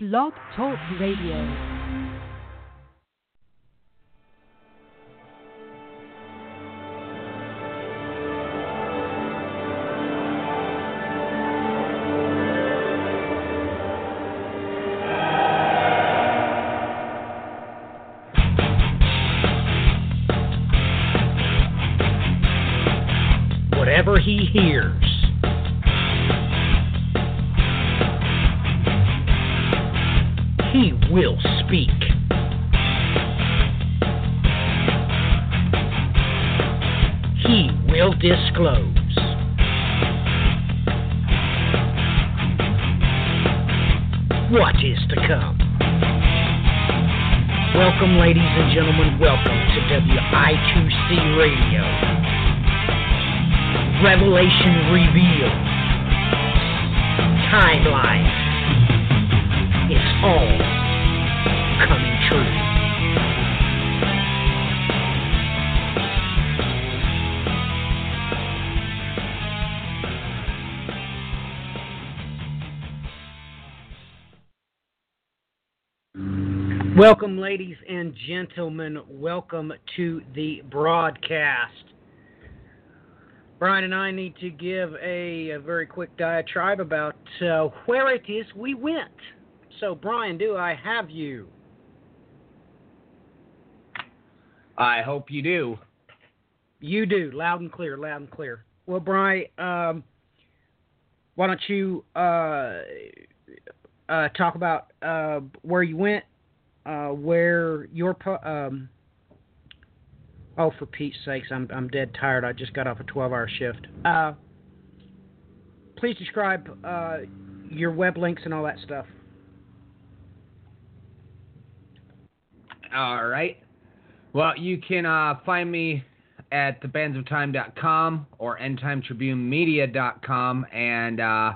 Blog Talk Radio. He will speak. He will disclose. What is to come? Welcome, ladies and gentlemen. Welcome to WI2C Radio. Revelation revealed. Timeline. It's all Welcome, ladies and gentlemen. Welcome to the broadcast. Brian and I need to give a, a very quick diatribe about uh, where it is we went. So, Brian, do I have you? I hope you do. You do, loud and clear, loud and clear. Well, Brian, um, why don't you uh, uh, talk about uh, where you went, uh, where your um, oh, for Pete's sakes, I'm I'm dead tired. I just got off a 12-hour shift. Uh, please describe uh, your web links and all that stuff. All right. Well, you can uh, find me at thebandsofTime.com or endtimetribunemedia.com, and uh,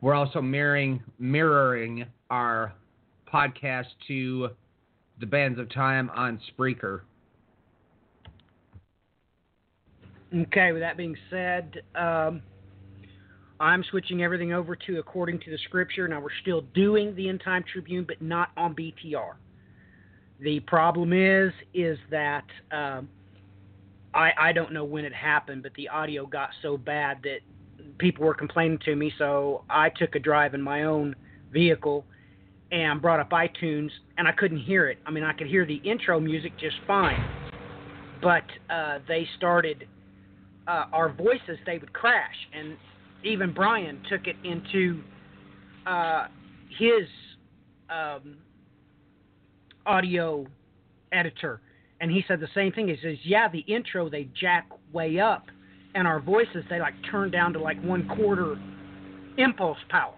we're also mirroring mirroring our podcast to the Bands of Time on Spreaker. Okay, with that being said, um, I'm switching everything over to according to the scripture. Now, we're still doing the End Time Tribune, but not on BTR. The problem is, is that um, I, I don't know when it happened, but the audio got so bad that people were complaining to me. So I took a drive in my own vehicle and brought up iTunes, and I couldn't hear it. I mean, I could hear the intro music just fine, but uh, they started uh, our voices. They would crash, and even Brian took it into uh, his um, audio editor, and he said the same thing. He says, "Yeah, the intro they jack way up, and our voices they like turn down to like one quarter impulse power."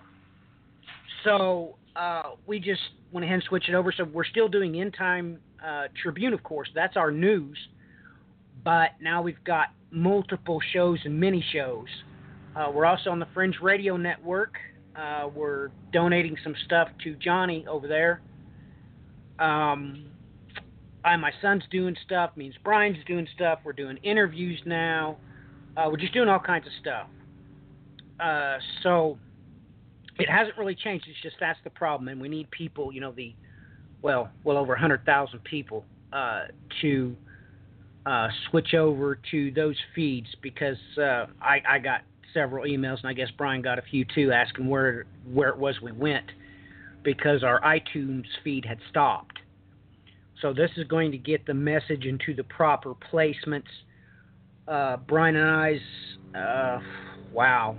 So uh, we just went ahead and switched it over. So we're still doing End Time uh, Tribune, of course. That's our news, but now we've got multiple shows and mini shows. Uh, we're also on the Fringe Radio Network. Uh, we're donating some stuff to Johnny over there. Um, I, my son's doing stuff. Means Brian's doing stuff. We're doing interviews now. Uh, we're just doing all kinds of stuff. Uh, so it hasn't really changed. It's just that's the problem, and we need people. You know, the well, well over hundred thousand people uh, to uh, switch over to those feeds because uh, I, I got several emails, and I guess Brian got a few too, asking where where it was we went because our iTunes feed had stopped. So this is going to get the message into the proper placements. Uh, Brian and I's, uh, wow,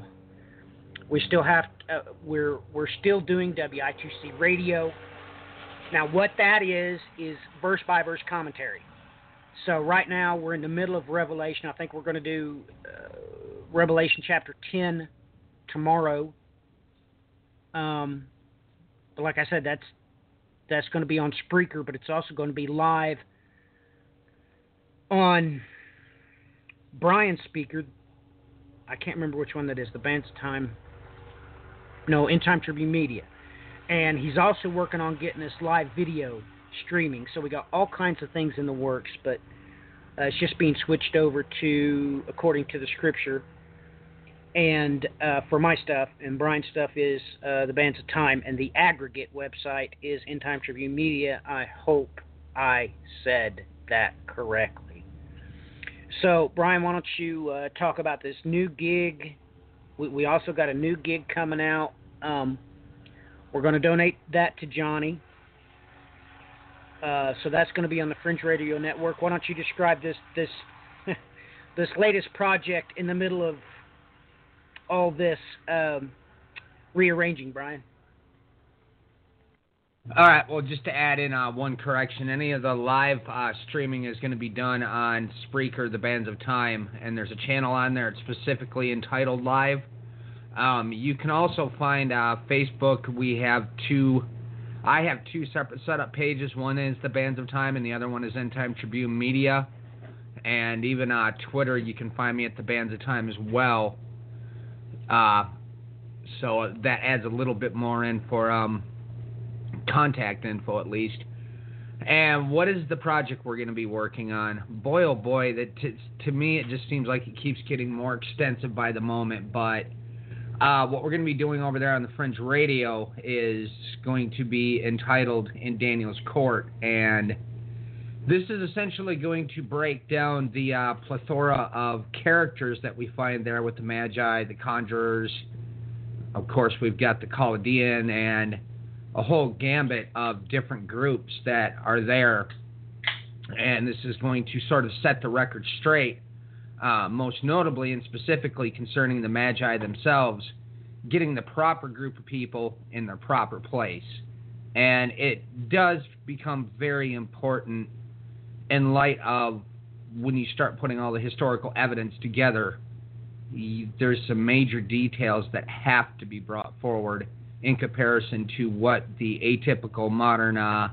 we still have uh, we're we're still doing WI2C radio. Now what that is is verse by verse commentary. So right now we're in the middle of Revelation. I think we're going to do uh, Revelation chapter 10 tomorrow. Um, but like I said, that's that's going to be on Spreaker, but it's also going to be live on Brian's Spreaker. I can't remember which one that is. The band's time. No, End Time Tribune Media, and he's also working on getting this live video streaming. So we got all kinds of things in the works, but uh, it's just being switched over to according to the scripture. and uh, for my stuff, and Brian's stuff is uh, the Bands of Time, and the aggregate website is End Time Tribune Media. I hope I said that correctly. So, Brian, why don't you uh, talk about this new gig? We, we, also got a new gig coming out. Um, we're going to donate that to Johnny. Uh, so that's going to be on the Fringe Radio Network. Why don't you describe this this this latest project in the middle of all this um, rearranging, Brian? All right. Well, just to add in uh, one correction, any of the live uh, streaming is going to be done on Spreaker, the Bands of Time, and there's a channel on there. It's specifically entitled Live. Um, you can also find uh, Facebook. We have two. I have two separate setup pages. One is the Bands of Time, and the other one is End Time Tribune Media. And even uh, Twitter, you can find me at the Bands of Time as well. Uh, so that adds a little bit more in for um, contact info at least. And what is the project we're going to be working on? Boy, oh boy, that t- to me it just seems like it keeps getting more extensive by the moment. But uh, what we're going to be doing over there on the Fringe Radio is going to be entitled "In Daniel's Court," and this is essentially going to break down the uh, plethora of characters that we find there with the Magi, the Conjurers. Of course, we've got the Chaldean and a whole gambit of different groups that are there. And this is going to sort of set the record straight, uh, most notably and specifically concerning the Magi themselves, getting the proper group of people in their proper place. And it does become very important in light of when you start putting all the historical evidence together. there's some major details that have to be brought forward in comparison to what the atypical modern uh,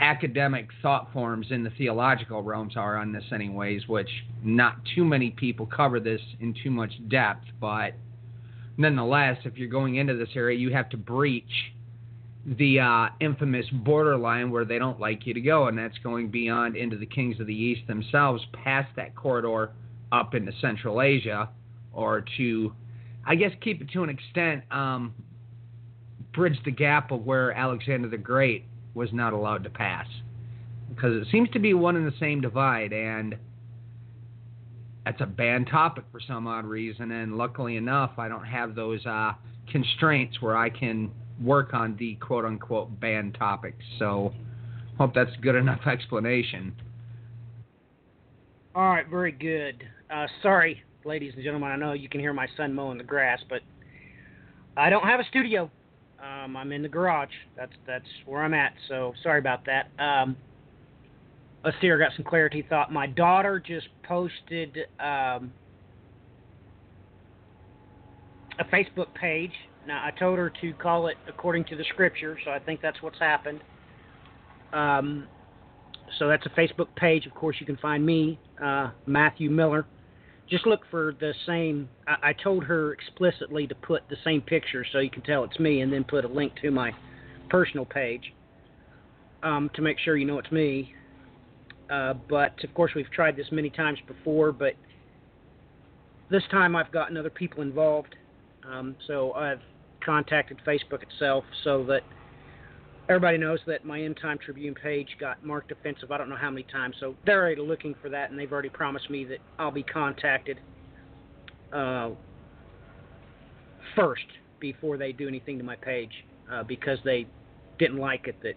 academic thought forms in the theological realms are on this, anyways, which not too many people cover this in too much depth, but nonetheless, if you're going into this area, you have to breach the uh, infamous borderline where they don't like you to go, and that's going beyond into the kings of the east themselves, past that corridor up into Central Asia, or to, I guess, keep it to an extent, um, bridge the gap of where Alexander the Great was not allowed to pass. Because it seems to be one and the same divide, and that's a banned topic for some odd reason. And luckily enough, I don't have those uh, constraints where I can work on the quote unquote banned topics. So, hope that's good enough explanation. All right, very good. Uh, sorry, ladies and gentlemen, I know you can hear my son mowing the grass, but I don't have a studio. Um, I'm in the garage. That's that's where I'm at. So sorry about that. Um, let's see. I got some clarity. Thought my daughter just posted um, a Facebook page. Now I told her to call it according to the scripture, so I think that's what's happened. Um, so that's a Facebook page. Of course, you can find me, uh, Matthew Miller just look for the same. I, I, told her explicitly to put the same picture so you can tell it's me, and then put a link to my personal page um, to make sure you know it's me. Uh, but of course, we've tried this many times before, but this time I've gotten other people involved. Um, so I've contacted Facebook itself so that everybody knows that my End Time Tribune page got marked offensive. I don't know how many times, so they're already looking for that, and they've already promised me that I'll be contacted uh, first before they do anything to my page uh, because they didn't like it that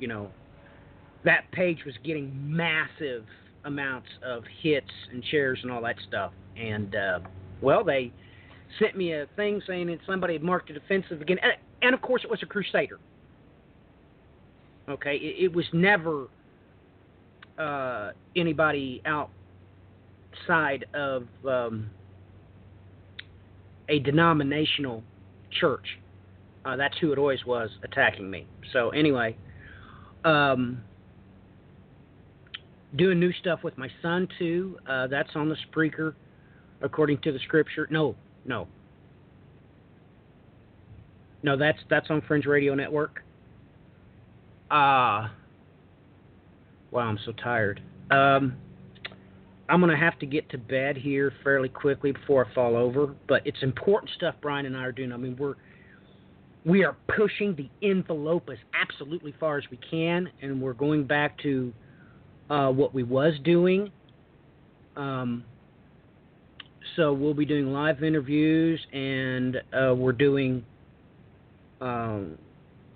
you know that page was getting massive amounts of hits and shares and all that stuff, and uh, well, they sent me a thing saying that somebody had marked it offensive again, and, and of course it was a Crusader Okay, it, it was never uh, anybody outside of um, a denominational church. Uh, that's who it always was attacking me. So anyway, um, doing new stuff with my son too. Uh, that's on the Spreaker, according to the scripture. No, no, no. That's that's on Fringe Radio Network. Ah. Uh, wow, I'm so tired. Um, I'm going to have to get to bed here fairly quickly before I fall over, but it's important stuff Brian and I are doing. I mean, we're we are pushing the envelope as absolutely far as we can, and we're going back to uh, what we was doing. Um, so we'll be doing live interviews, and uh, we're doing um,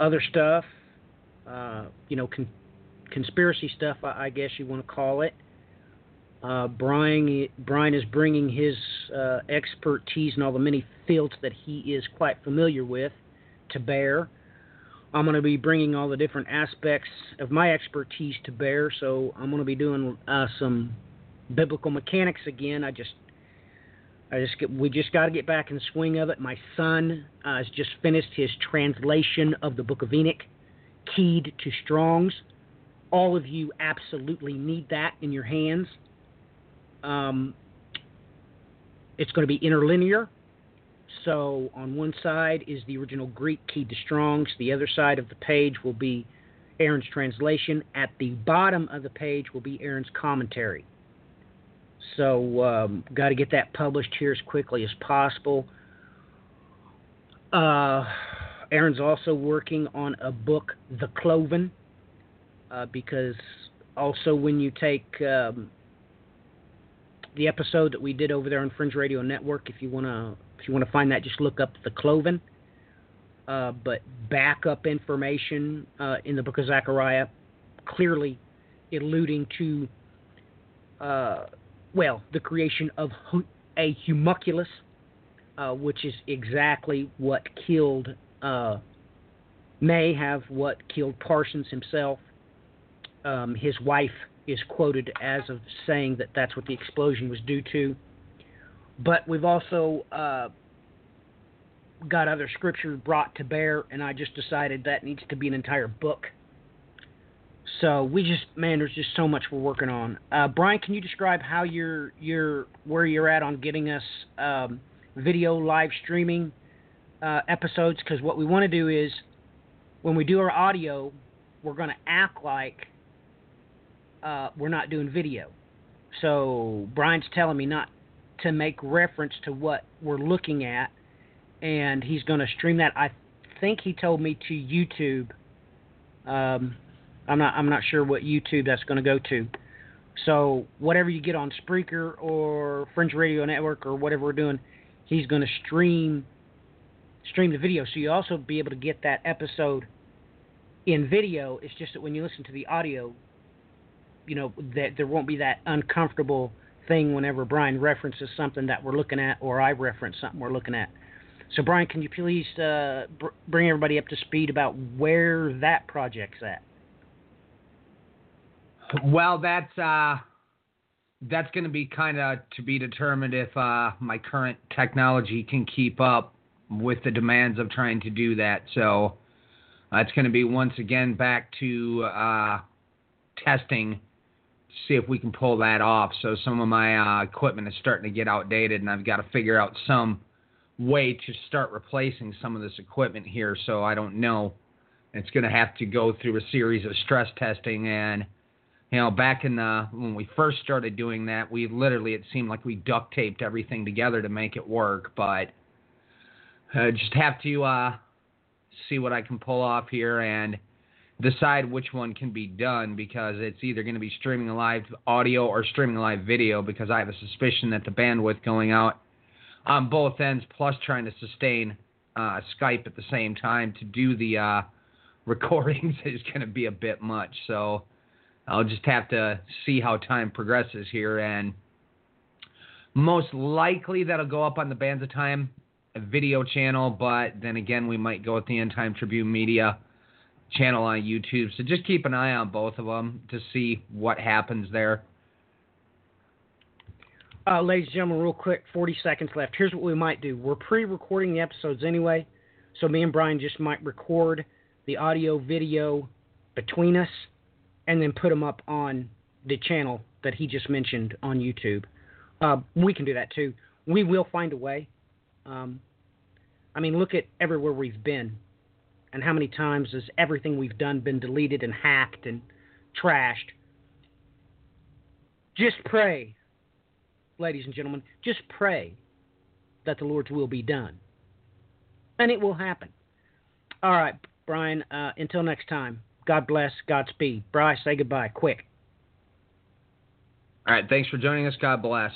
other stuff, uh, you know, con- conspiracy stuff, I, I guess you want to call it. Uh, Brian, Brian is bringing his uh, expertise in all the many fields that he is quite familiar with to bear. I'm going to be bringing all the different aspects of my expertise to bear. So I'm going to be doing uh, some biblical mechanics again. I just, I just get, we just got to get back in the swing of it. My son uh, has just finished his translation of the Book of Enoch, keyed to Strong's. All of you absolutely need that in your hands. Um, it's going to be interlinear. So on one side is the original Greek keyed to Strong's. The other side of the page will be Aaron's translation. At the bottom of the page will be Aaron's commentary. So um, got to get that published here as quickly as possible. Uh, Aaron's also working on a book, The Cloven, uh, because also when you take um, the episode that we did over there on Fringe Radio Network, if you want to if you want to find that, just look up the Cloven. Uh, but backup information uh, in the book of Zechariah clearly alluding to, uh, well, the creation of a homunculus, uh, which is exactly what killed, uh, may have what killed Parsons himself. Um, his wife is quoted as of saying that that's what the explosion was due to. But we've also uh, got other scripture brought to bear, and I just decided that needs to be an entire book. So we just man, there's just so much we're working on. Uh, Brian, can you describe how you're you're where you're at on getting us um, video live streaming uh, episodes? Because what we want to do is when we do our audio, we're going to act like uh, we're not doing video. So Brian's telling me not to make reference to what we're looking at, and he's going to stream that. I think he told me to YouTube. Um, I'm not. I'm not sure what YouTube that's going to go to. So whatever you get on Spreaker or Fringe Radio Network or whatever we're doing, he's going to stream stream the video. So you also be able to get that episode in video. It's just that when you listen to the audio, you know that there won't be that uncomfortable thing whenever Brian references something that we're looking at or I reference something we're looking at. So Brian, can you please uh, br- bring everybody up to speed about where that project's at? Well, that's uh, that's going to be kind of to be determined if uh, my current technology can keep up with the demands of trying to do that. So uh, it's going to be once again back to uh, testing see if we can pull that off. So some of my uh, equipment is starting to get outdated, and I've got to figure out some way to start replacing some of this equipment here. So I don't know. It's going to have to go through a series of stress testing and. You know, back in the when we first started doing that, we literally it seemed like we duct taped everything together to make it work. But uh, just have to uh, see what I can pull off here and decide which one can be done because it's either going to be streaming live audio or streaming live video because I have a suspicion that the bandwidth going out on both ends plus trying to sustain uh, Skype at the same time to do the uh, recordings is going to be a bit much. So I'll just have to see how time progresses here and most likely that'll go up on the Bands of Time video channel, but then again we might go with the End Time Tribune Media channel on YouTube. So just keep an eye on both of them to see what happens there. Uh, ladies and gentlemen, real quick, 40 seconds left. Here's what we might do. We're pre recording the episodes anyway, so me and Brian just might record the audio video between us and then put them up on the channel that he just mentioned on YouTube. Uh, we can do that too. We will find a way. Um, I mean, look at everywhere we've been and how many times has everything we've done been deleted and hacked and trashed? Just pray ladies and gentlemen, just pray that the Lord's will be done. And it will happen. All right, Brian, uh, until next time, God bless, Godspeed. Bryce, say goodbye, quick. All right, thanks for joining us. God bless.